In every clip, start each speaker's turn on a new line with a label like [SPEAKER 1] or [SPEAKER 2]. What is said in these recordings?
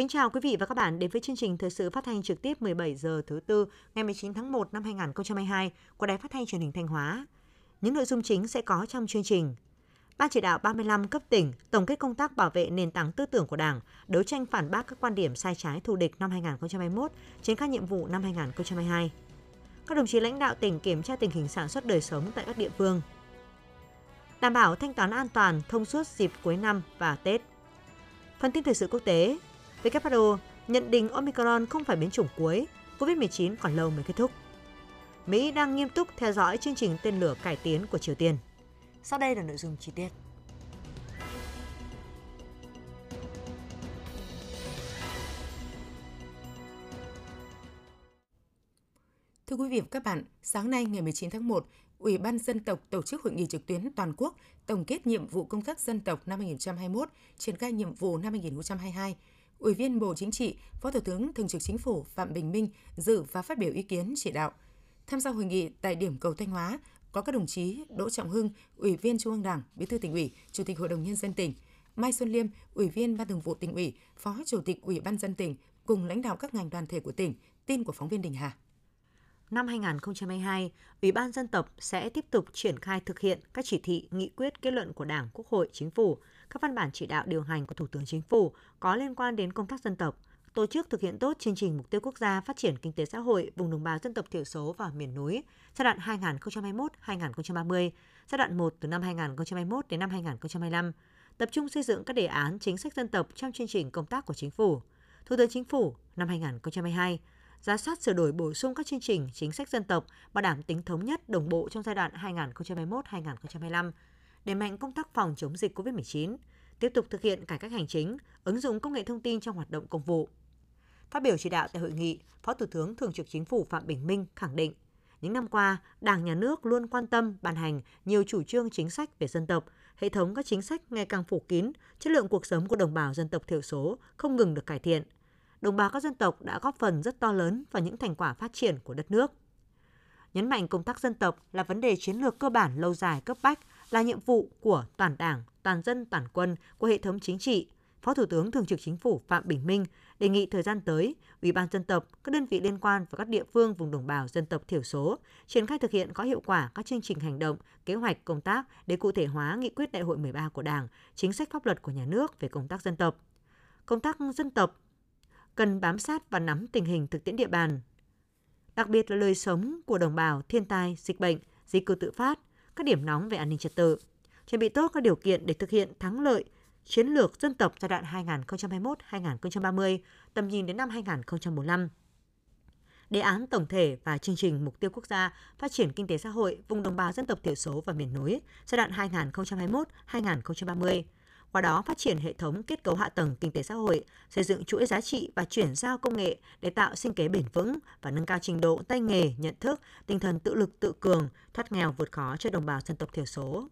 [SPEAKER 1] Kính chào quý vị và các bạn đến với chương trình thời sự phát thanh trực tiếp 17 giờ thứ tư ngày 19 tháng 1 năm 2022 của Đài Phát thanh Truyền hình Thanh Hóa. Những nội dung chính sẽ có trong chương trình. Ban chỉ đạo 35 cấp tỉnh tổng kết công tác bảo vệ nền tảng tư tưởng của Đảng, đấu tranh phản bác các quan điểm sai trái thù địch năm 2021, trên các nhiệm vụ năm 2022. Các đồng chí lãnh đạo tỉnh kiểm tra tình hình sản xuất đời sống tại các địa phương. Đảm bảo thanh toán an toàn thông suốt dịp cuối năm và Tết. Phần tin thời sự quốc tế, WHO nhận định Omicron không phải biến chủng cuối, COVID-19 còn lâu mới kết thúc. Mỹ đang nghiêm túc theo dõi chương trình tên lửa cải tiến của Triều Tiên. Sau đây là nội dung chi tiết.
[SPEAKER 2] Thưa quý vị và các bạn, sáng nay ngày 19 tháng 1, Ủy ban Dân tộc tổ chức hội nghị trực tuyến toàn quốc tổng kết nhiệm vụ công tác dân tộc năm 2021, triển khai nhiệm vụ năm 2022. Ủy viên Bộ Chính trị, Phó Thủ tướng Thường trực Chính phủ Phạm Bình Minh dự và phát biểu ý kiến chỉ đạo. Tham gia hội nghị tại điểm cầu Thanh Hóa có các đồng chí Đỗ Trọng Hưng, Ủy viên Trung ương Đảng, Bí thư tỉnh ủy, Chủ tịch Hội đồng nhân dân tỉnh, Mai Xuân Liêm, Ủy viên Ban Thường vụ tỉnh ủy, Phó Chủ tịch Ủy ban dân tỉnh cùng lãnh đạo các ngành đoàn thể của tỉnh. Tin của phóng viên Đình Hà
[SPEAKER 1] năm 2022, Ủy ban dân tộc sẽ tiếp tục triển khai thực hiện các chỉ thị, nghị quyết, kết luận của Đảng, Quốc hội, Chính phủ, các văn bản chỉ đạo điều hành của Thủ tướng Chính phủ có liên quan đến công tác dân tộc, tổ chức thực hiện tốt chương trình mục tiêu quốc gia phát triển kinh tế xã hội vùng đồng bào dân tộc thiểu số và miền núi giai đoạn 2021-2030, giai đoạn 1 từ năm 2021 đến năm 2025, tập trung xây dựng các đề án chính sách dân tộc trong chương trình công tác của chính phủ. Thủ tướng Chính phủ năm 2022 giá soát sửa đổi bổ sung các chương trình chính sách dân tộc bảo đảm tính thống nhất đồng bộ trong giai đoạn 2021-2025, đẩy mạnh công tác phòng chống dịch COVID-19, tiếp tục thực hiện cải cách hành chính, ứng dụng công nghệ thông tin trong hoạt động công vụ. Phát biểu chỉ đạo tại hội nghị, Phó Thủ tướng Thường trực Chính phủ Phạm Bình Minh khẳng định, những năm qua, Đảng, Nhà nước luôn quan tâm ban hành nhiều chủ trương chính sách về dân tộc, hệ thống các chính sách ngày càng phủ kín, chất lượng cuộc sống của đồng bào dân tộc thiểu số không ngừng được cải thiện – đồng bào các dân tộc đã góp phần rất to lớn vào những thành quả phát triển của đất nước. Nhấn mạnh công tác dân tộc là vấn đề chiến lược cơ bản lâu dài cấp bách, là nhiệm vụ của toàn đảng, toàn dân, toàn quân, của hệ thống chính trị, Phó Thủ tướng Thường trực Chính phủ Phạm Bình Minh đề nghị thời gian tới, Ủy ban dân tộc, các đơn vị liên quan và các địa phương vùng đồng bào dân tộc thiểu số triển khai thực hiện có hiệu quả các chương trình hành động, kế hoạch công tác để cụ thể hóa nghị quyết đại hội 13 của Đảng, chính sách pháp luật của nhà nước về công tác dân tộc. Công tác dân tộc cần bám sát và nắm tình hình thực tiễn địa bàn, đặc biệt là lời sống của đồng bào, thiên tai, dịch bệnh, di cư tự phát, các điểm nóng về an ninh trật tự, chuẩn bị tốt các điều kiện để thực hiện thắng lợi chiến lược dân tộc giai đoạn 2021-2030, tầm nhìn đến năm 2045. Đề án tổng thể và chương trình mục tiêu quốc gia phát triển kinh tế xã hội vùng đồng bào dân tộc thiểu số và miền núi giai đoạn 2021-2030 qua đó phát triển hệ thống kết cấu hạ tầng kinh tế xã hội, xây dựng chuỗi giá trị và chuyển giao công nghệ để tạo sinh kế bền vững và nâng cao trình độ tay nghề, nhận thức, tinh thần tự lực tự cường, thoát nghèo vượt khó cho đồng bào dân tộc thiểu số.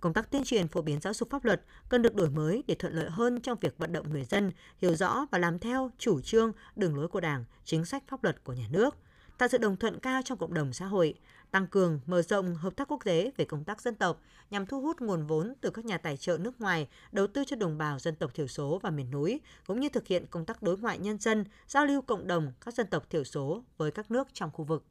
[SPEAKER 1] Công tác tuyên truyền phổ biến giáo dục pháp luật cần được đổi mới để thuận lợi hơn trong việc vận động người dân hiểu rõ và làm theo chủ trương, đường lối của Đảng, chính sách pháp luật của nhà nước, tạo sự đồng thuận cao trong cộng đồng xã hội, tăng cường, mở rộng hợp tác quốc tế về công tác dân tộc nhằm thu hút nguồn vốn từ các nhà tài trợ nước ngoài đầu tư cho đồng bào dân tộc thiểu số và miền núi, cũng như thực hiện công tác đối ngoại nhân dân, giao lưu cộng đồng các dân tộc thiểu số với các nước trong khu vực.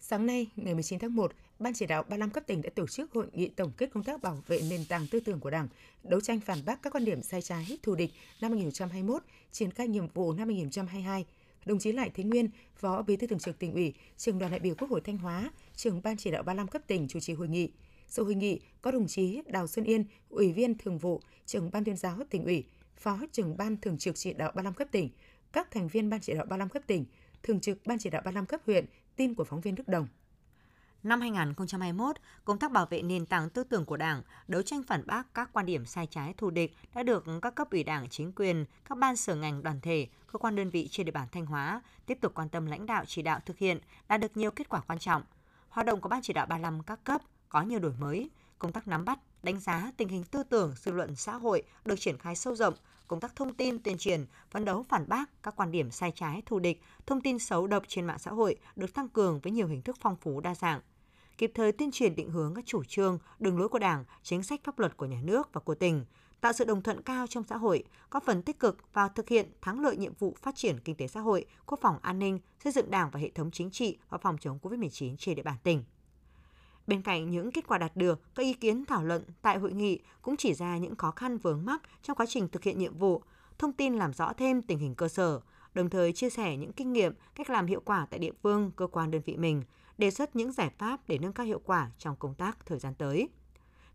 [SPEAKER 2] Sáng nay, ngày 19 tháng 1, Ban chỉ đạo 35 cấp tỉnh đã tổ chức hội nghị tổng kết công tác bảo vệ nền tảng tư tưởng của Đảng, đấu tranh phản bác các quan điểm sai trái, thù địch năm 2021, triển khai nhiệm vụ năm 2022 đồng chí Lại Thế Nguyên, Phó Bí thư Thường trực Tỉnh ủy, Trưởng đoàn đại biểu Quốc hội Thanh Hóa, Trưởng ban chỉ đạo 35 cấp tỉnh chủ trì hội nghị. Sự hội nghị có đồng chí Đào Xuân Yên, Ủy viên Thường vụ, Trưởng ban tuyên giáo tỉnh ủy, Phó Trưởng ban Thường trực chỉ đạo 35 cấp tỉnh, các thành viên ban chỉ đạo 35 cấp tỉnh, Thường trực ban chỉ đạo 35 cấp huyện, tin của phóng viên Đức Đồng.
[SPEAKER 1] Năm 2021, công tác bảo vệ nền tảng tư tưởng của Đảng, đấu tranh phản bác các quan điểm sai trái thù địch đã được các cấp ủy Đảng, chính quyền, các ban sở ngành đoàn thể, cơ quan đơn vị trên địa bàn Thanh Hóa tiếp tục quan tâm lãnh đạo chỉ đạo thực hiện, đạt được nhiều kết quả quan trọng. Hoạt động của Ban chỉ đạo 35 các cấp có nhiều đổi mới, công tác nắm bắt, đánh giá tình hình tư tưởng, dư luận xã hội được triển khai sâu rộng, công tác thông tin tuyên truyền, phấn đấu phản bác các quan điểm sai trái, thù địch, thông tin xấu độc trên mạng xã hội được tăng cường với nhiều hình thức phong phú đa dạng kịp thời tuyên truyền định hướng các chủ trương, đường lối của Đảng, chính sách pháp luật của nhà nước và của tỉnh, tạo sự đồng thuận cao trong xã hội, góp phần tích cực vào thực hiện thắng lợi nhiệm vụ phát triển kinh tế xã hội, quốc phòng an ninh, xây dựng Đảng và hệ thống chính trị và phòng chống COVID-19 trên địa bàn tỉnh. Bên cạnh những kết quả đạt được, các ý kiến thảo luận tại hội nghị cũng chỉ ra những khó khăn vướng mắc trong quá trình thực hiện nhiệm vụ, thông tin làm rõ thêm tình hình cơ sở, đồng thời chia sẻ những kinh nghiệm, cách làm hiệu quả tại địa phương, cơ quan đơn vị mình, đề xuất những giải pháp để nâng cao hiệu quả trong công tác thời gian tới.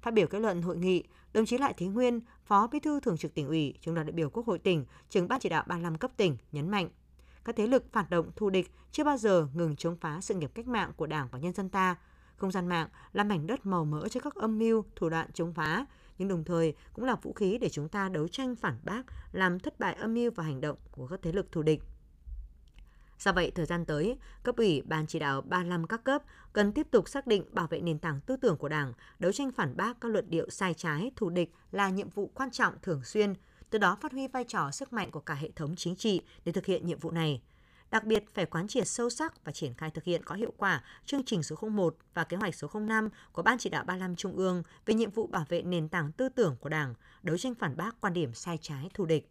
[SPEAKER 1] Phát biểu kết luận hội nghị, đồng chí Lại Thế Nguyên, Phó Bí thư Thường trực tỉnh ủy, trưởng đoàn đại biểu Quốc hội tỉnh, trưởng ban chỉ đạo 35 cấp tỉnh nhấn mạnh, các thế lực phản động thù địch chưa bao giờ ngừng chống phá sự nghiệp cách mạng của Đảng và nhân dân ta. Không gian mạng là mảnh đất màu mỡ cho các âm mưu, thủ đoạn chống phá, nhưng đồng thời cũng là vũ khí để chúng ta đấu tranh phản bác, làm thất bại âm mưu và hành động của các thế lực thù địch. Do vậy, thời gian tới, cấp ủy Ban chỉ đạo 35 các cấp cần tiếp tục xác định bảo vệ nền tảng tư tưởng của Đảng, đấu tranh phản bác các luận điệu sai trái, thù địch là nhiệm vụ quan trọng thường xuyên, từ đó phát huy vai trò sức mạnh của cả hệ thống chính trị để thực hiện nhiệm vụ này. Đặc biệt phải quán triệt sâu sắc và triển khai thực hiện có hiệu quả chương trình số 01 và kế hoạch số 05 của Ban chỉ đạo 35 Trung ương về nhiệm vụ bảo vệ nền tảng tư tưởng của Đảng, đấu tranh phản bác quan điểm sai trái thù địch.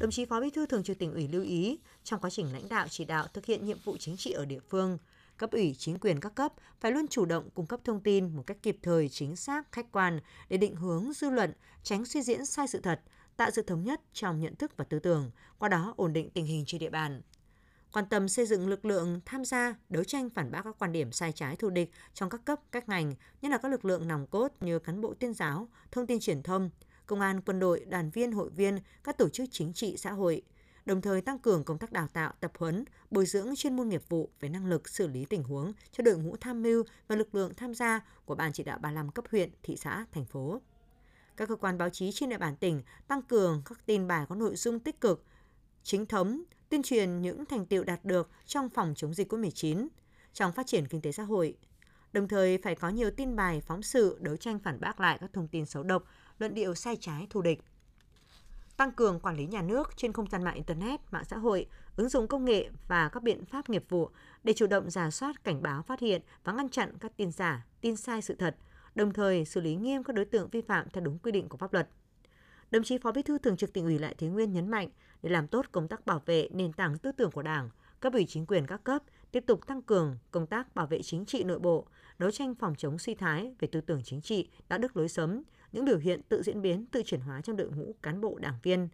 [SPEAKER 1] Đồng chí Phó Bí thư Thường trực tỉnh ủy lưu ý, trong quá trình lãnh đạo chỉ đạo thực hiện nhiệm vụ chính trị ở địa phương, cấp ủy chính quyền các cấp phải luôn chủ động cung cấp thông tin một cách kịp thời, chính xác, khách quan để định hướng dư luận, tránh suy diễn sai sự thật, tạo sự thống nhất trong nhận thức và tư tưởng, qua đó ổn định tình hình trên địa bàn quan tâm xây dựng lực lượng tham gia đấu tranh phản bác các quan điểm sai trái thù địch trong các cấp, các ngành, nhất là các lực lượng nòng cốt như cán bộ tuyên giáo, thông tin truyền thông, công an, quân đội, đoàn viên, hội viên, các tổ chức chính trị xã hội, đồng thời tăng cường công tác đào tạo, tập huấn, bồi dưỡng chuyên môn nghiệp vụ về năng lực xử lý tình huống cho đội ngũ tham mưu và lực lượng tham gia của Ban chỉ đạo 35 cấp huyện, thị xã, thành phố. Các cơ quan báo chí trên địa bàn tỉnh tăng cường các tin bài có nội dung tích cực, chính thống, tuyên truyền những thành tiệu đạt được trong phòng chống dịch COVID-19, trong phát triển kinh tế xã hội. Đồng thời phải có nhiều tin bài phóng sự đấu tranh phản bác lại các thông tin xấu độc, luận điệu sai trái thù địch. Tăng cường quản lý nhà nước trên không gian mạng Internet, mạng xã hội, ứng dụng công nghệ và các biện pháp nghiệp vụ để chủ động giả soát, cảnh báo, phát hiện và ngăn chặn các tin giả, tin sai sự thật, đồng thời xử lý nghiêm các đối tượng vi phạm theo đúng quy định của pháp luật. Đồng chí Phó Bí thư Thường trực Tỉnh ủy Lại Thế Nguyên nhấn mạnh, để làm tốt công tác bảo vệ nền tảng tư tưởng của Đảng, cấp ủy chính quyền các cấp tiếp tục tăng cường công tác bảo vệ chính trị nội bộ, đấu tranh phòng chống suy thái về tư tưởng chính trị, đạo đức lối sống, những biểu hiện tự diễn biến, tự chuyển hóa trong đội ngũ cán bộ đảng viên.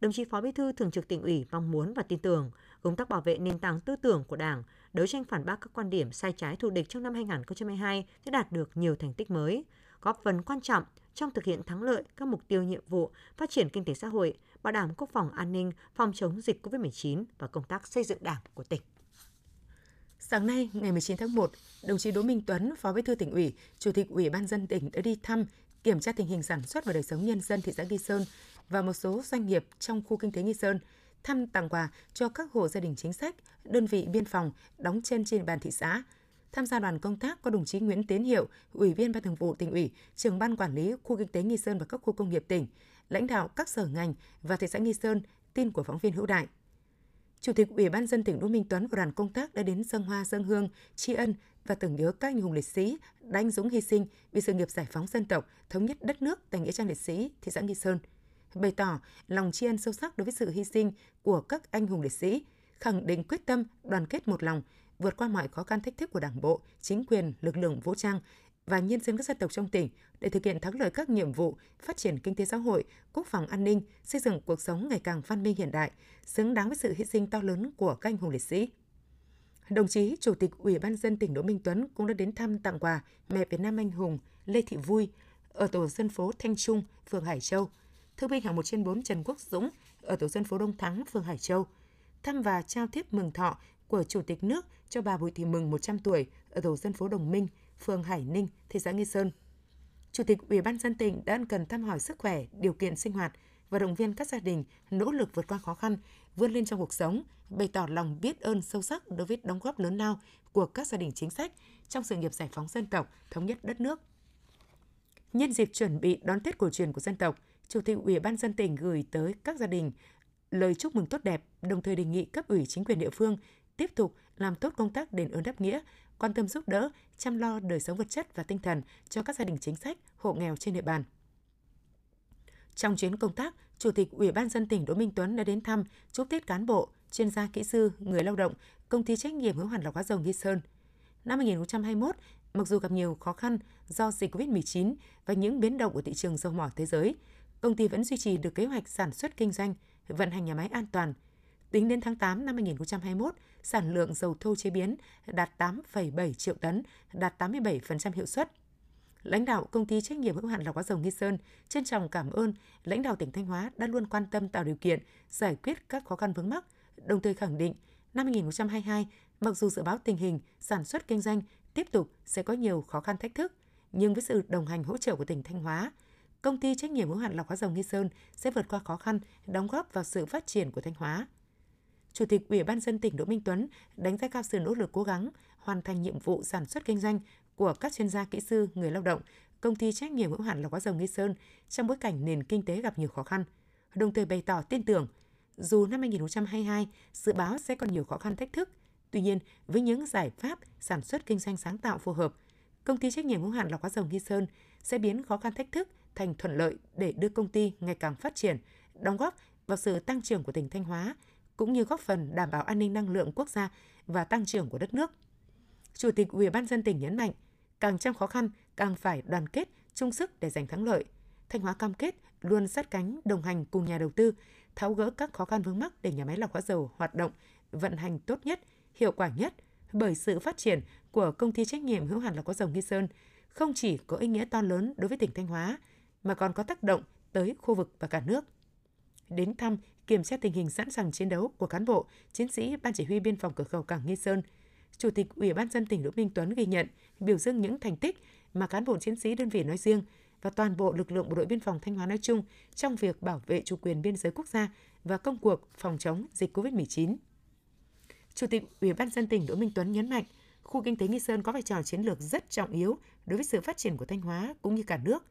[SPEAKER 1] Đồng chí Phó Bí thư Thường trực Tỉnh ủy mong muốn và tin tưởng công tác bảo vệ nền tảng tư tưởng của Đảng, đấu tranh phản bác các quan điểm sai trái thù địch trong năm 2022 sẽ đạt được nhiều thành tích mới, góp phần quan trọng trong thực hiện thắng lợi các mục tiêu nhiệm vụ phát triển kinh tế xã hội, bảo đảm quốc phòng an ninh, phòng chống dịch COVID-19 và công tác xây dựng đảng của tỉnh.
[SPEAKER 2] Sáng nay, ngày 19 tháng 1, đồng chí Đỗ Minh Tuấn, Phó Bí thư tỉnh ủy, Chủ tịch Ủy ban dân tỉnh đã đi thăm, kiểm tra tình hình sản xuất và đời sống nhân dân thị xã Nghi Sơn và một số doanh nghiệp trong khu kinh tế Nghi Sơn, thăm tặng quà cho các hộ gia đình chính sách, đơn vị biên phòng đóng trên trên bàn thị xã. Tham gia đoàn công tác có đồng chí Nguyễn Tiến Hiệu, Ủy viên Ban Thường vụ tỉnh ủy, trưởng ban quản lý khu kinh tế Nghi Sơn và các khu công nghiệp tỉnh, lãnh đạo các sở ngành và thị xã Nghi Sơn, tin của phóng viên Hữu Đại. Chủ tịch Ủy ban dân tỉnh Đỗ Minh Tuấn và đoàn công tác đã đến dân hoa dân hương, tri ân và tưởng nhớ các anh hùng liệt sĩ đã anh dũng hy sinh vì sự nghiệp giải phóng dân tộc, thống nhất đất nước tại nghĩa trang liệt sĩ thị xã Nghi Sơn, bày tỏ lòng tri ân sâu sắc đối với sự hy sinh của các anh hùng liệt sĩ, khẳng định quyết tâm đoàn kết một lòng, vượt qua mọi khó khăn thách thức của Đảng bộ, chính quyền, lực lượng vũ trang và nhân dân các dân tộc trong tỉnh để thực hiện thắng lợi các nhiệm vụ phát triển kinh tế xã hội, quốc phòng an ninh, xây dựng cuộc sống ngày càng văn minh hiện đại, xứng đáng với sự hy sinh to lớn của các anh hùng liệt sĩ. Đồng chí Chủ tịch Ủy ban dân tỉnh Đỗ Minh Tuấn cũng đã đến thăm tặng quà mẹ Việt Nam anh hùng Lê Thị Vui ở tổ dân phố Thanh Trung, phường Hải Châu, thương binh hạng 1 trên 4 Trần Quốc Dũng ở tổ dân phố Đông Thắng, phường Hải Châu, thăm và trao tiếp mừng thọ của Chủ tịch nước cho bà Bùi Thị Mừng 100 tuổi ở tổ dân phố Đồng Minh, phường Hải Ninh, thị xã Nghi Sơn. Chủ tịch Ủy ban dân tỉnh đã ân cần thăm hỏi sức khỏe, điều kiện sinh hoạt và động viên các gia đình nỗ lực vượt qua khó khăn, vươn lên trong cuộc sống, bày tỏ lòng biết ơn sâu sắc đối với đóng góp lớn lao của các gia đình chính sách trong sự nghiệp giải phóng dân tộc, thống nhất đất nước. Nhân dịp chuẩn bị đón Tết cổ truyền của dân tộc, Chủ tịch Ủy ban dân tỉnh gửi tới các gia đình lời chúc mừng tốt đẹp, đồng thời đề nghị cấp ủy chính quyền địa phương tiếp tục làm tốt công tác đền ơn đáp nghĩa, quan tâm giúp đỡ, chăm lo đời sống vật chất và tinh thần cho các gia đình chính sách, hộ nghèo trên địa bàn. Trong chuyến công tác, Chủ tịch Ủy ban dân tỉnh Đỗ Minh Tuấn đã đến thăm, chúc Tết cán bộ, chuyên gia kỹ sư, người lao động, công ty trách nhiệm hữu hạn lọc hóa dầu Nghi Sơn. Năm 2021, mặc dù gặp nhiều khó khăn do dịch COVID-19 và những biến động của thị trường dầu mỏ thế giới, công ty vẫn duy trì được kế hoạch sản xuất kinh doanh, vận hành nhà máy an toàn. Tính đến tháng 8 năm 2021, sản lượng dầu thô chế biến đạt 8,7 triệu tấn, đạt 87% hiệu suất. Lãnh đạo công ty trách nhiệm hữu hạn lọc hóa dầu Nghi Sơn trân trọng cảm ơn lãnh đạo tỉnh Thanh Hóa đã luôn quan tâm tạo điều kiện giải quyết các khó khăn vướng mắc, đồng thời khẳng định năm 2022, mặc dù dự báo tình hình sản xuất kinh doanh tiếp tục sẽ có nhiều khó khăn thách thức, nhưng với sự đồng hành hỗ trợ của tỉnh Thanh Hóa, công ty trách nhiệm hữu hạn lọc hóa dầu Nghi Sơn sẽ vượt qua khó khăn, đóng góp vào sự phát triển của Thanh Hóa. Chủ tịch Ủy ban dân tỉnh Đỗ Minh Tuấn đánh giá cao sự nỗ lực cố gắng hoàn thành nhiệm vụ sản xuất kinh doanh của các chuyên gia kỹ sư, người lao động, công ty trách nhiệm hữu hạn lọc hóa dầu Nghi Sơn trong bối cảnh nền kinh tế gặp nhiều khó khăn. Đồng thời bày tỏ tin tưởng, dù năm 2022 dự báo sẽ còn nhiều khó khăn thách thức, tuy nhiên với những giải pháp sản xuất kinh doanh sáng tạo phù hợp, công ty trách nhiệm hữu hạn lọc hóa dầu Nghi Sơn sẽ biến khó khăn thách thức thành thuận lợi để đưa công ty ngày càng phát triển, đóng góp vào sự tăng trưởng của tỉnh Thanh Hóa cũng như góp phần đảm bảo an ninh năng lượng quốc gia và tăng trưởng của đất nước. Chủ tịch Ủy ban dân tỉnh nhấn mạnh, càng trong khó khăn càng phải đoàn kết, chung sức để giành thắng lợi. Thanh Hóa cam kết luôn sát cánh đồng hành cùng nhà đầu tư, tháo gỡ các khó khăn vướng mắc để nhà máy lọc hóa dầu hoạt động, vận hành tốt nhất, hiệu quả nhất bởi sự phát triển của công ty trách nhiệm hữu hạn lọc hóa dầu Nghi Sơn không chỉ có ý nghĩa to lớn đối với tỉnh Thanh Hóa mà còn có tác động tới khu vực và cả nước. Đến thăm, kiểm tra tình hình sẵn sàng chiến đấu của cán bộ, chiến sĩ Ban Chỉ huy Biên phòng cửa khẩu Cảng Nghi Sơn, Chủ tịch Ủy ban dân tỉnh Đỗ Minh Tuấn ghi nhận, biểu dương những thành tích mà cán bộ chiến sĩ đơn vị nói riêng và toàn bộ lực lượng bộ đội biên phòng Thanh Hóa nói chung trong việc bảo vệ chủ quyền biên giới quốc gia và công cuộc phòng chống dịch COVID-19. Chủ tịch Ủy ban dân tỉnh Đỗ Minh Tuấn nhấn mạnh, khu kinh tế Nghi Sơn có vai trò chiến lược rất trọng yếu đối với sự phát triển của Thanh Hóa cũng như cả nước.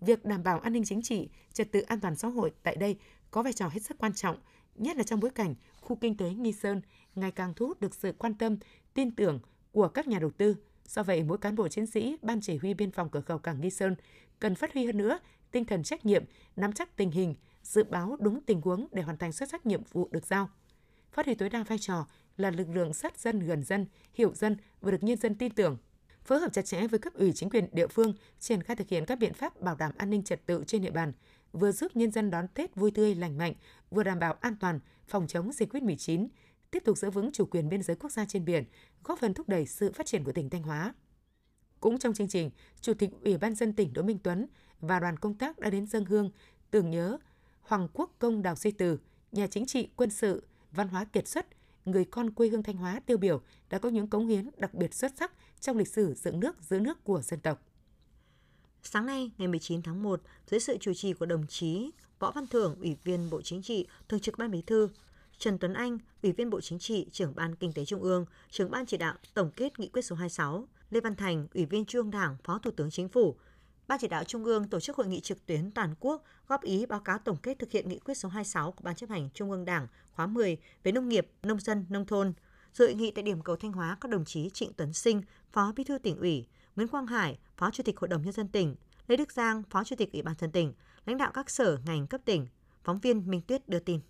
[SPEAKER 2] Việc đảm bảo an ninh chính trị, trật tự an toàn xã hội tại đây có vai trò hết sức quan trọng, nhất là trong bối cảnh khu kinh tế Nghi Sơn ngày càng thu hút được sự quan tâm, tin tưởng của các nhà đầu tư. Do vậy, mỗi cán bộ chiến sĩ Ban Chỉ huy Biên phòng cửa khẩu Cảng Nghi Sơn cần phát huy hơn nữa tinh thần trách nhiệm, nắm chắc tình hình, dự báo đúng tình huống để hoàn thành xuất sắc nhiệm vụ được giao. Phát huy tối đa vai trò là lực lượng sát dân gần dân, hiểu dân và được nhân dân tin tưởng. Phối hợp chặt chẽ với cấp ủy chính quyền địa phương, triển khai thực hiện các biện pháp bảo đảm an ninh trật tự trên địa bàn, vừa giúp nhân dân đón Tết vui tươi lành mạnh, vừa đảm bảo an toàn phòng chống dịch COVID-19, tiếp tục giữ vững chủ quyền biên giới quốc gia trên biển, góp phần thúc đẩy sự phát triển của tỉnh Thanh Hóa. Cũng trong chương trình, Chủ tịch Ủy ban dân tỉnh Đỗ Minh Tuấn và đoàn công tác đã đến dân hương tưởng nhớ Hoàng Quốc Công Đào Duy Từ, nhà chính trị, quân sự, văn hóa kiệt xuất, người con quê hương Thanh Hóa tiêu biểu đã có những cống hiến đặc biệt xuất sắc trong lịch sử dựng nước giữ nước của dân tộc.
[SPEAKER 1] Sáng nay, ngày 19 tháng 1, dưới sự chủ trì của đồng chí Võ Văn Thưởng, Ủy viên Bộ Chính trị, Thường trực Ban Bí thư, Trần Tuấn Anh, Ủy viên Bộ Chính trị, Trưởng ban Kinh tế Trung ương, Trưởng ban chỉ đạo tổng kết nghị quyết số 26, Lê Văn Thành, Ủy viên Trung ương Đảng, Phó Thủ tướng Chính phủ, Ban chỉ đạo Trung ương tổ chức hội nghị trực tuyến toàn quốc góp ý báo cáo tổng kết thực hiện nghị quyết số 26 của Ban chấp hành Trung ương Đảng khóa 10 về nông nghiệp, nông dân, nông thôn. Dự hội nghị tại điểm cầu Thanh Hóa có đồng chí Trịnh Tuấn Sinh, Phó Bí thư tỉnh ủy, Nguyễn Quang Hải, Phó Chủ tịch Hội đồng nhân dân tỉnh, Lê Đức Giang, Phó Chủ tịch Ủy ban dân tỉnh, lãnh đạo các sở ngành cấp tỉnh. Phóng viên Minh Tuyết đưa tin.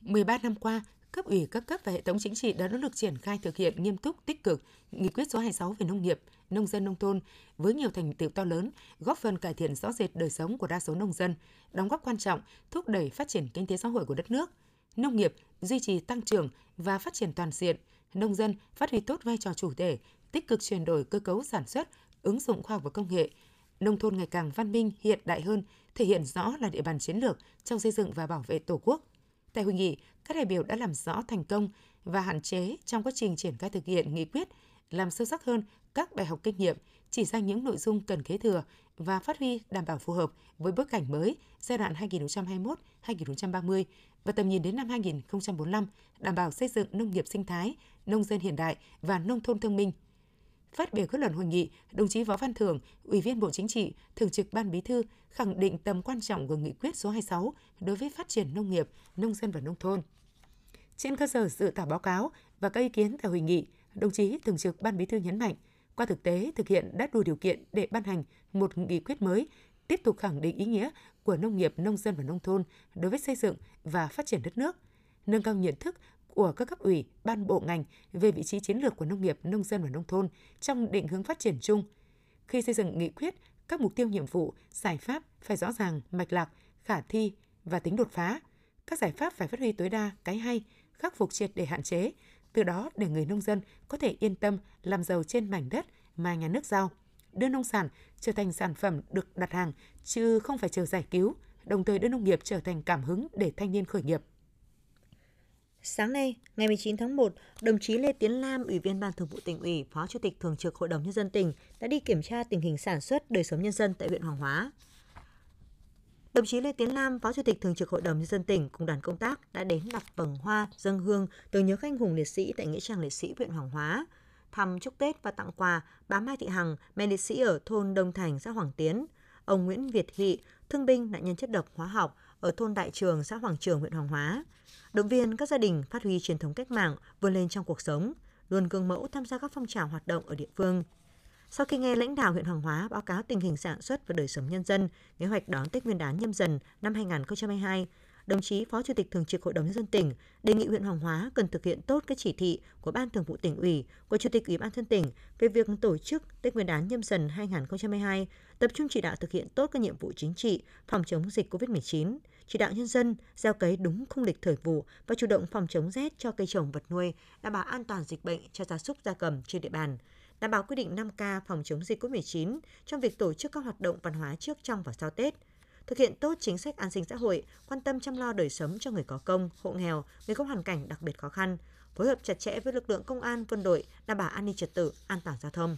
[SPEAKER 2] 13 năm qua, cấp ủy các cấp và hệ thống chính trị đã nỗ lực triển khai thực hiện nghiêm túc, tích cực nghị quyết số 26 về nông nghiệp, nông dân nông thôn với nhiều thành tựu to lớn, góp phần cải thiện rõ rệt đời sống của đa số nông dân, đóng góp quan trọng thúc đẩy phát triển kinh tế xã hội của đất nước. Nông nghiệp duy trì tăng trưởng và phát triển toàn diện, nông dân phát huy tốt vai trò chủ thể, tích cực chuyển đổi cơ cấu sản xuất, ứng dụng khoa học và công nghệ, nông thôn ngày càng văn minh, hiện đại hơn, thể hiện rõ là địa bàn chiến lược trong xây dựng và bảo vệ Tổ quốc. Tại hội nghị, các đại biểu đã làm rõ thành công và hạn chế trong quá trình triển khai thực hiện nghị quyết, làm sâu sắc hơn các bài học kinh nghiệm, chỉ ra những nội dung cần kế thừa và phát huy đảm bảo phù hợp với bối cảnh mới giai đoạn 2021-2030 và tầm nhìn đến năm 2045, đảm bảo xây dựng nông nghiệp sinh thái, nông dân hiện đại và nông thôn thông minh – Phát biểu kết luận hội nghị, đồng chí Võ Văn Thưởng, Ủy viên Bộ Chính trị, Thường trực Ban Bí thư khẳng định tầm quan trọng của nghị quyết số 26 đối với phát triển nông nghiệp, nông dân và nông thôn. Trên cơ sở dự thảo báo cáo và các ý kiến tại hội nghị, đồng chí Thường trực Ban Bí thư nhấn mạnh, qua thực tế thực hiện đã đủ điều kiện để ban hành một nghị quyết mới, tiếp tục khẳng định ý nghĩa của nông nghiệp, nông dân và nông thôn đối với xây dựng và phát triển đất nước, nâng cao nhận thức của các cấp ủy, ban bộ ngành về vị trí chiến lược của nông nghiệp, nông dân và nông thôn trong định hướng phát triển chung. Khi xây dựng nghị quyết, các mục tiêu nhiệm vụ, giải pháp phải rõ ràng, mạch lạc, khả thi và tính đột phá. Các giải pháp phải phát huy tối đa cái hay, khắc phục triệt để hạn chế, từ đó để người nông dân có thể yên tâm làm giàu trên mảnh đất mà nhà nước giao, đưa nông sản trở thành sản phẩm được đặt hàng chứ không phải chờ giải cứu, đồng thời đưa nông nghiệp trở thành cảm hứng để thanh niên khởi nghiệp.
[SPEAKER 1] Sáng nay, ngày 19 tháng 1, đồng chí Lê Tiến Lam, Ủy viên Ban Thường vụ tỉnh ủy, Phó Chủ tịch Thường trực Hội đồng Nhân dân tỉnh đã đi kiểm tra tình hình sản xuất đời sống nhân dân tại huyện Hoàng Hóa. Đồng chí Lê Tiến Lam, Phó Chủ tịch Thường trực Hội đồng Nhân dân tỉnh cùng đoàn công tác đã đến đặt vòng hoa, dân hương tưởng nhớ các anh hùng liệt sĩ tại Nghĩa trang liệt sĩ huyện Hoàng Hóa, thăm chúc Tết và tặng quà bà Mai Thị Hằng, mẹ liệt sĩ ở thôn Đông Thành, xã Hoàng Tiến, ông Nguyễn Việt Hị, thương binh nạn nhân chất độc hóa học ở thôn Đại Trường, xã Hoàng Trường, huyện Hoàng Hóa, động viên các gia đình phát huy truyền thống cách mạng vươn lên trong cuộc sống, luôn gương mẫu tham gia các phong trào hoạt động ở địa phương. Sau khi nghe lãnh đạo huyện Hoàng Hóa báo cáo tình hình sản xuất và đời sống nhân dân, kế hoạch đón Tết Nguyên đán nhâm dần năm 2022, đồng chí Phó Chủ tịch Thường trực Hội đồng nhân dân tỉnh đề nghị huyện Hoàng Hóa cần thực hiện tốt các chỉ thị của Ban Thường vụ tỉnh ủy, của Chủ tịch Ủy ban dân tỉnh về việc tổ chức Tết Nguyên đán nhâm dần 2022, tập trung chỉ đạo thực hiện tốt các nhiệm vụ chính trị, phòng chống dịch COVID-19, chỉ đạo nhân dân gieo cấy đúng khung lịch thời vụ và chủ động phòng chống rét cho cây trồng vật nuôi, đảm bảo an toàn dịch bệnh cho gia súc gia cầm trên địa bàn đảm bảo quy định 5K phòng chống dịch COVID-19 trong việc tổ chức các hoạt động văn hóa trước, trong và sau Tết, thực hiện tốt chính sách an sinh xã hội, quan tâm chăm lo đời sống cho người có công, hộ nghèo, người có hoàn cảnh đặc biệt khó khăn, phối hợp chặt chẽ với lực lượng công an, quân đội, đảm bảo an ninh trật tự, an toàn giao thông.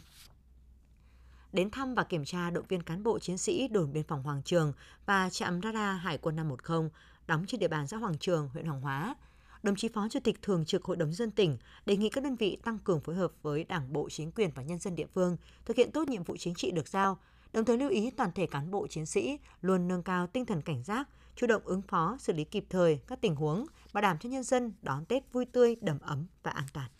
[SPEAKER 1] Đến thăm và kiểm tra động viên cán bộ chiến sĩ đồn biên phòng Hoàng Trường và trạm radar Hải quân 510 đóng trên địa bàn xã Hoàng Trường, huyện Hoàng Hóa, đồng chí Phó Chủ tịch Thường trực Hội đồng dân tỉnh đề nghị các đơn vị tăng cường phối hợp với Đảng bộ, chính quyền và nhân dân địa phương thực hiện tốt nhiệm vụ chính trị được giao, đồng thời lưu ý toàn thể cán bộ chiến sĩ luôn nâng cao tinh thần cảnh giác, chủ động ứng phó, xử lý kịp thời các tình huống, bảo đảm cho nhân dân đón Tết vui tươi, đầm ấm và an toàn.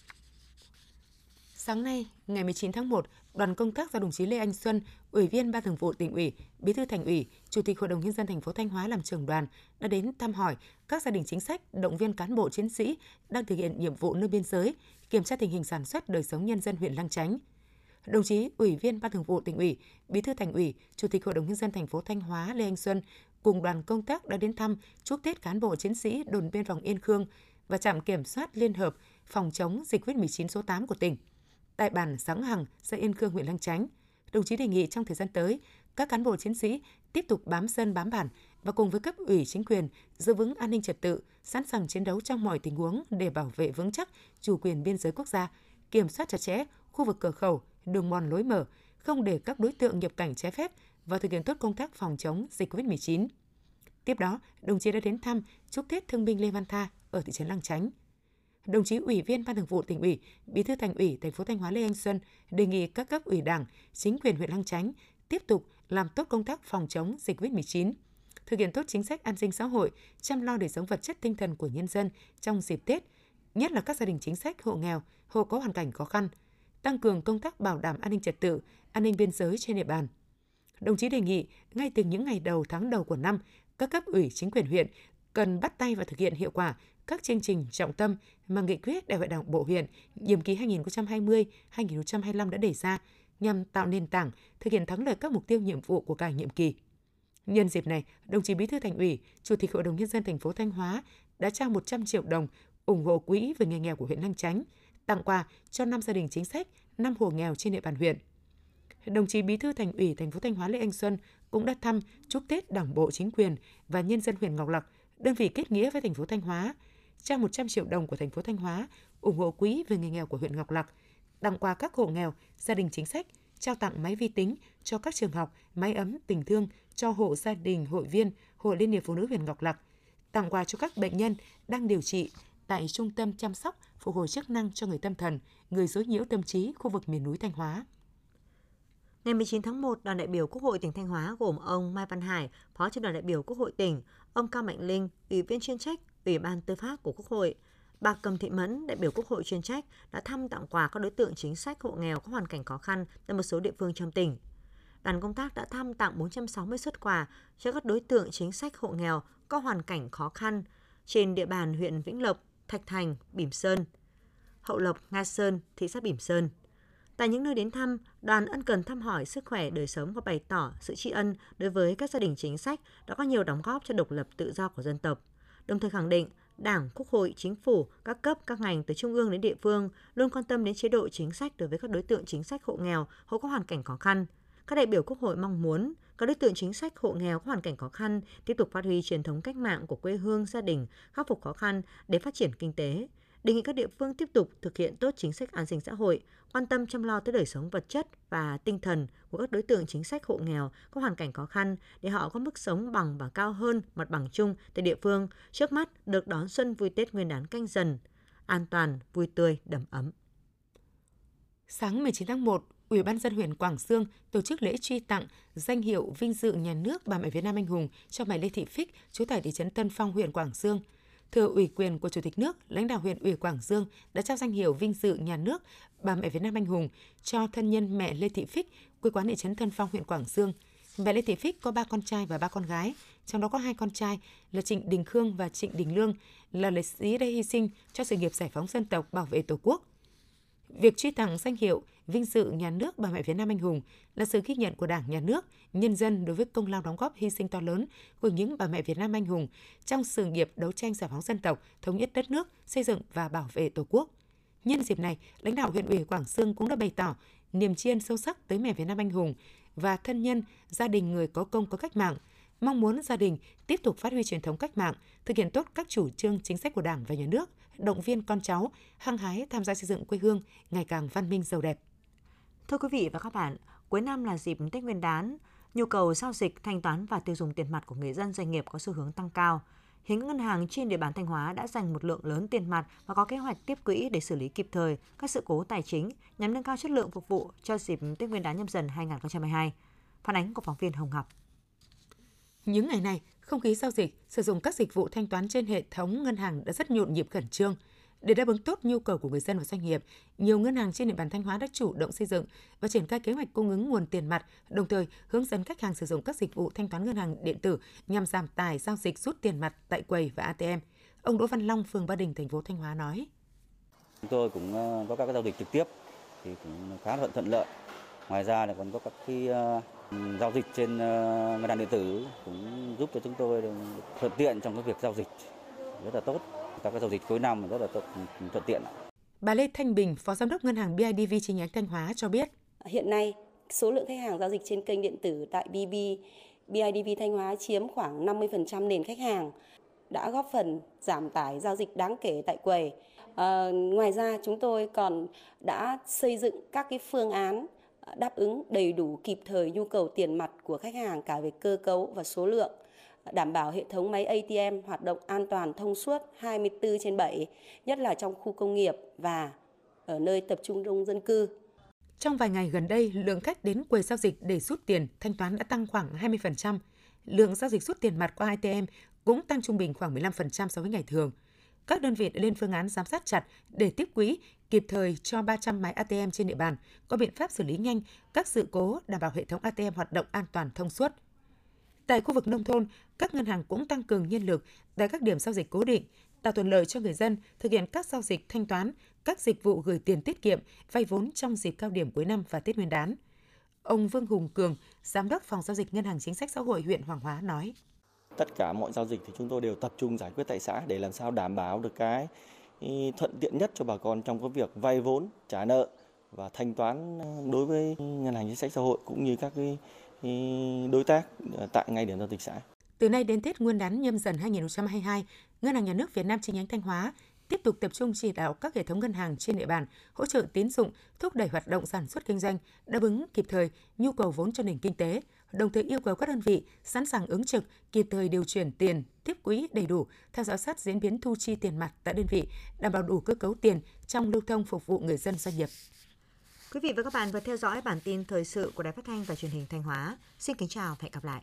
[SPEAKER 2] Sáng nay, ngày 19 tháng 1, đoàn công tác do đồng chí Lê Anh Xuân, Ủy viên Ban Thường vụ tỉnh ủy, Bí thư Thành ủy, Chủ tịch Hội đồng nhân dân thành phố Thanh Hóa làm trưởng đoàn đã đến thăm hỏi các gia đình chính sách, động viên cán bộ chiến sĩ đang thực hiện nhiệm vụ nơi biên giới, kiểm tra tình hình sản xuất đời sống nhân dân huyện Lang Chánh. Đồng chí Ủy viên Ban Thường vụ tỉnh ủy, Bí thư Thành ủy, Chủ tịch Hội đồng nhân dân thành phố Thanh Hóa Lê Anh Xuân cùng đoàn công tác đã đến thăm chúc Tết cán bộ chiến sĩ đồn biên phòng Yên Khương và trạm kiểm soát liên hợp phòng chống dịch COVID-19 số 8 của tỉnh tại bản Sáng Hằng, xã Yên Khương, huyện lăng Chánh. Đồng chí đề nghị trong thời gian tới, các cán bộ chiến sĩ tiếp tục bám dân bám bản và cùng với cấp ủy chính quyền giữ vững an ninh trật tự, sẵn sàng chiến đấu trong mọi tình huống để bảo vệ vững chắc chủ quyền biên giới quốc gia, kiểm soát chặt chẽ khu vực cửa khẩu, đường mòn lối mở, không để các đối tượng nhập cảnh trái phép và thực hiện tốt công tác phòng chống dịch COVID-19. Tiếp đó, đồng chí đã đến thăm chúc Tết thương binh Lê Văn Tha ở thị trấn Lăng Chánh đồng chí Ủy viên Ban Thường vụ tỉnh ủy, Bí thư Thành ủy thành phố Thanh Hóa Lê Anh Xuân đề nghị các cấp ủy Đảng, chính quyền huyện Lăng Chánh tiếp tục làm tốt công tác phòng chống dịch COVID-19, thực hiện tốt chính sách an sinh xã hội, chăm lo đời sống vật chất tinh thần của nhân dân trong dịp Tết, nhất là các gia đình chính sách, hộ nghèo, hộ có hoàn cảnh khó khăn, tăng cường công tác bảo đảm an ninh trật tự, an ninh biên giới trên địa bàn. Đồng chí đề nghị ngay từ những ngày đầu tháng đầu của năm, các cấp ủy chính quyền huyện cần bắt tay và thực hiện hiệu quả các chương trình trọng tâm mà nghị quyết Đại hội Đảng bộ huyện nhiệm kỳ 2020-2025 đã đề ra nhằm tạo nền tảng thực hiện thắng lợi các mục tiêu nhiệm vụ của cả nhiệm kỳ. Nhân dịp này, đồng chí Bí thư Thành ủy, Chủ tịch Hội đồng nhân dân thành phố Thanh Hóa đã trao 100 triệu đồng ủng hộ quỹ về người nghèo của huyện Lang Chánh, tặng quà cho 5 gia đình chính sách, 5 hộ nghèo trên địa bàn huyện. Đồng chí Bí thư Thành ủy thành phố Thanh Hóa Lê Anh Xuân cũng đã thăm chúc Tết Đảng bộ chính quyền và nhân dân huyện Ngọc Lặc, đơn vị kết nghĩa với thành phố Thanh Hóa trao 100 triệu đồng của thành phố Thanh Hóa ủng hộ quỹ về người nghèo của huyện Ngọc Lặc, tặng quà các hộ nghèo, gia đình chính sách, trao tặng máy vi tính cho các trường học, máy ấm tình thương cho hộ gia đình hội viên Hội Liên hiệp Phụ nữ huyện Ngọc Lặc, tặng quà cho các bệnh nhân đang điều trị tại Trung tâm chăm sóc phục hồi chức năng cho người tâm thần, người dối nhiễu tâm trí khu vực miền núi Thanh Hóa.
[SPEAKER 1] Ngày 19 tháng 1, đoàn đại biểu Quốc hội tỉnh Thanh Hóa gồm ông Mai Văn Hải, Phó trưởng đoàn đại biểu Quốc hội tỉnh, ông Cao Mạnh Linh, Ủy viên chuyên trách Ủy ban Tư pháp của Quốc hội, bà Cầm Thị Mẫn, đại biểu Quốc hội chuyên trách, đã thăm tặng quà các đối tượng chính sách hộ nghèo có hoàn cảnh khó khăn tại một số địa phương trong tỉnh. đoàn công tác đã thăm tặng 460 xuất quà cho các đối tượng chính sách hộ nghèo có hoàn cảnh khó khăn trên địa bàn huyện Vĩnh Lộc, Thạch Thành, Bỉm Sơn, Hậu Lộc, Nga Sơn, thị xã Bỉm Sơn. Tại những nơi đến thăm, đoàn ân cần thăm hỏi sức khỏe đời sống và bày tỏ sự tri ân đối với các gia đình chính sách đã có nhiều đóng góp cho độc lập tự do của dân tộc. Đồng thời khẳng định Đảng, Quốc hội, Chính phủ, các cấp, các ngành từ trung ương đến địa phương luôn quan tâm đến chế độ chính sách đối với các đối tượng chính sách hộ nghèo, hộ có hoàn cảnh khó khăn. Các đại biểu Quốc hội mong muốn các đối tượng chính sách hộ nghèo có hoàn cảnh khó khăn tiếp tục phát huy truyền thống cách mạng của quê hương gia đình, khắc phục khó khăn để phát triển kinh tế. Đề nghị các địa phương tiếp tục thực hiện tốt chính sách an sinh xã hội, quan tâm chăm lo tới đời sống vật chất và tinh thần của các đối tượng chính sách hộ nghèo có hoàn cảnh khó khăn để họ có mức sống bằng và cao hơn mặt bằng chung tại địa phương, trước mắt được đón xuân vui Tết Nguyên đán canh dần, an toàn, vui tươi, đầm ấm.
[SPEAKER 2] Sáng 19 tháng 1, Ủy ban dân huyện Quảng Sương tổ chức lễ truy tặng danh hiệu vinh dự nhà nước bà mẹ Việt Nam anh hùng cho mẹ Lê Thị Phích, trú tại thị trấn Tân Phong, huyện Quảng Sương. Thừa ủy quyền của Chủ tịch nước, lãnh đạo huyện ủy Quảng Dương đã trao danh hiệu vinh dự nhà nước bà mẹ Việt Nam anh hùng cho thân nhân mẹ Lê Thị Phích, quê quán thị trấn Tân Phong, huyện Quảng Dương. Mẹ Lê Thị Phích có ba con trai và ba con gái, trong đó có hai con trai là Trịnh Đình Khương và Trịnh Đình Lương là liệt sĩ đã hy sinh cho sự nghiệp giải phóng dân tộc bảo vệ Tổ quốc. Việc truy tặng danh hiệu vinh dự nhà nước bà mẹ Việt Nam anh hùng là sự ghi nhận của Đảng, Nhà nước, nhân dân đối với công lao đóng góp hy sinh to lớn của những bà mẹ Việt Nam anh hùng trong sự nghiệp đấu tranh giải phóng dân tộc, thống nhất đất nước, xây dựng và bảo vệ Tổ quốc. Nhân dịp này, lãnh đạo huyện ủy Quảng Sương cũng đã bày tỏ niềm tri ân sâu sắc tới mẹ Việt Nam anh hùng và thân nhân, gia đình người có công có cách mạng, mong muốn gia đình tiếp tục phát huy truyền thống cách mạng, thực hiện tốt các chủ trương chính sách của Đảng và Nhà nước, động viên con cháu hăng hái tham gia xây dựng quê hương ngày càng văn minh giàu đẹp.
[SPEAKER 1] Thưa quý vị và các bạn, cuối năm là dịp Tết Nguyên đán, nhu cầu giao dịch, thanh toán và tiêu dùng tiền mặt của người dân doanh nghiệp có xu hướng tăng cao. Hiện ngân hàng trên địa bàn Thanh Hóa đã dành một lượng lớn tiền mặt và có kế hoạch tiếp quỹ để xử lý kịp thời các sự cố tài chính nhằm nâng cao chất lượng phục vụ cho dịp Tết Nguyên đán nhâm dần 2022. Phản ánh của phóng viên Hồng Ngọc.
[SPEAKER 2] Những ngày này, không khí giao dịch, sử dụng các dịch vụ thanh toán trên hệ thống ngân hàng đã rất nhộn nhịp khẩn trương. Để đáp ứng tốt nhu cầu của người dân và doanh nghiệp, nhiều ngân hàng trên địa bàn Thanh Hóa đã chủ động xây dựng và triển khai kế hoạch cung ứng nguồn tiền mặt, đồng thời hướng dẫn khách hàng sử dụng các dịch vụ thanh toán ngân hàng điện tử nhằm giảm tài giao dịch rút tiền mặt tại quầy và ATM. Ông Đỗ Văn Long, phường Ba Đình, thành phố Thanh Hóa nói:
[SPEAKER 3] Chúng tôi cũng ờ, có các giao dịch trực tiếp thì cũng khá thuận thuận lợi. Ngoài ra là còn có các cái ờ, giao dịch trên ờ, ngân hàng điện tử cũng giúp cho chúng tôi thuận tiện trong cái việc giao dịch rất là tốt các cái giao dịch cuối năm rất là thuận tiện.
[SPEAKER 2] Bà Lê Thanh Bình, Phó Giám đốc Ngân hàng BIDV chi nhánh Thanh Hóa cho biết.
[SPEAKER 4] Hiện nay, số lượng khách hàng giao dịch trên kênh điện tử tại BB, BIDV Thanh Hóa chiếm khoảng 50% nền khách hàng, đã góp phần giảm tải giao dịch đáng kể tại quầy. À, ngoài ra, chúng tôi còn đã xây dựng các cái phương án đáp ứng đầy đủ kịp thời nhu cầu tiền mặt của khách hàng cả về cơ cấu và số lượng đảm bảo hệ thống máy ATM hoạt động an toàn thông suốt 24 trên 7, nhất là trong khu công nghiệp và ở nơi tập trung đông dân cư.
[SPEAKER 2] Trong vài ngày gần đây, lượng khách đến quầy giao dịch để rút tiền thanh toán đã tăng khoảng 20%. Lượng giao dịch rút tiền mặt qua ATM cũng tăng trung bình khoảng 15% so với ngày thường. Các đơn vị đã lên phương án giám sát chặt để tiếp quỹ kịp thời cho 300 máy ATM trên địa bàn, có biện pháp xử lý nhanh các sự cố đảm bảo hệ thống ATM hoạt động an toàn thông suốt. Tại khu vực nông thôn, các ngân hàng cũng tăng cường nhân lực tại các điểm giao dịch cố định, tạo thuận lợi cho người dân thực hiện các giao dịch thanh toán, các dịch vụ gửi tiền tiết kiệm, vay vốn trong dịp cao điểm cuối năm và Tết Nguyên đán. Ông Vương Hùng Cường, Giám đốc Phòng Giao dịch Ngân hàng Chính sách Xã hội huyện Hoàng Hóa nói.
[SPEAKER 5] Tất cả mọi giao dịch thì chúng tôi đều tập trung giải quyết tại xã để làm sao đảm bảo được cái thuận tiện nhất cho bà con trong cái việc vay vốn, trả nợ và thanh toán đối với Ngân hàng Chính sách Xã hội cũng như các cái đối tác ờ, tại ngay điểm giao dịch xã.
[SPEAKER 2] Từ nay đến Tết Nguyên đán nhâm dần 2022, Ngân hàng Nhà nước Việt Nam chi nhánh Thanh Hóa tiếp tục tập trung chỉ đạo các hệ thống ngân hàng trên địa bàn hỗ trợ tín dụng, thúc đẩy hoạt động sản xuất kinh doanh, đáp ứng kịp thời nhu cầu vốn cho nền kinh tế, đồng thời yêu cầu các đơn vị sẵn sàng ứng trực, kịp thời điều chuyển tiền, tiếp quỹ đầy đủ, theo dõi sát diễn biến thu chi tiền mặt tại đơn vị, đảm bảo đủ cơ cấu tiền trong lưu thông phục vụ người dân doanh nghiệp.
[SPEAKER 1] Quý vị và các bạn vừa theo dõi bản tin thời sự của Đài Phát thanh và Truyền hình Thanh Hóa. Xin kính chào và hẹn gặp lại.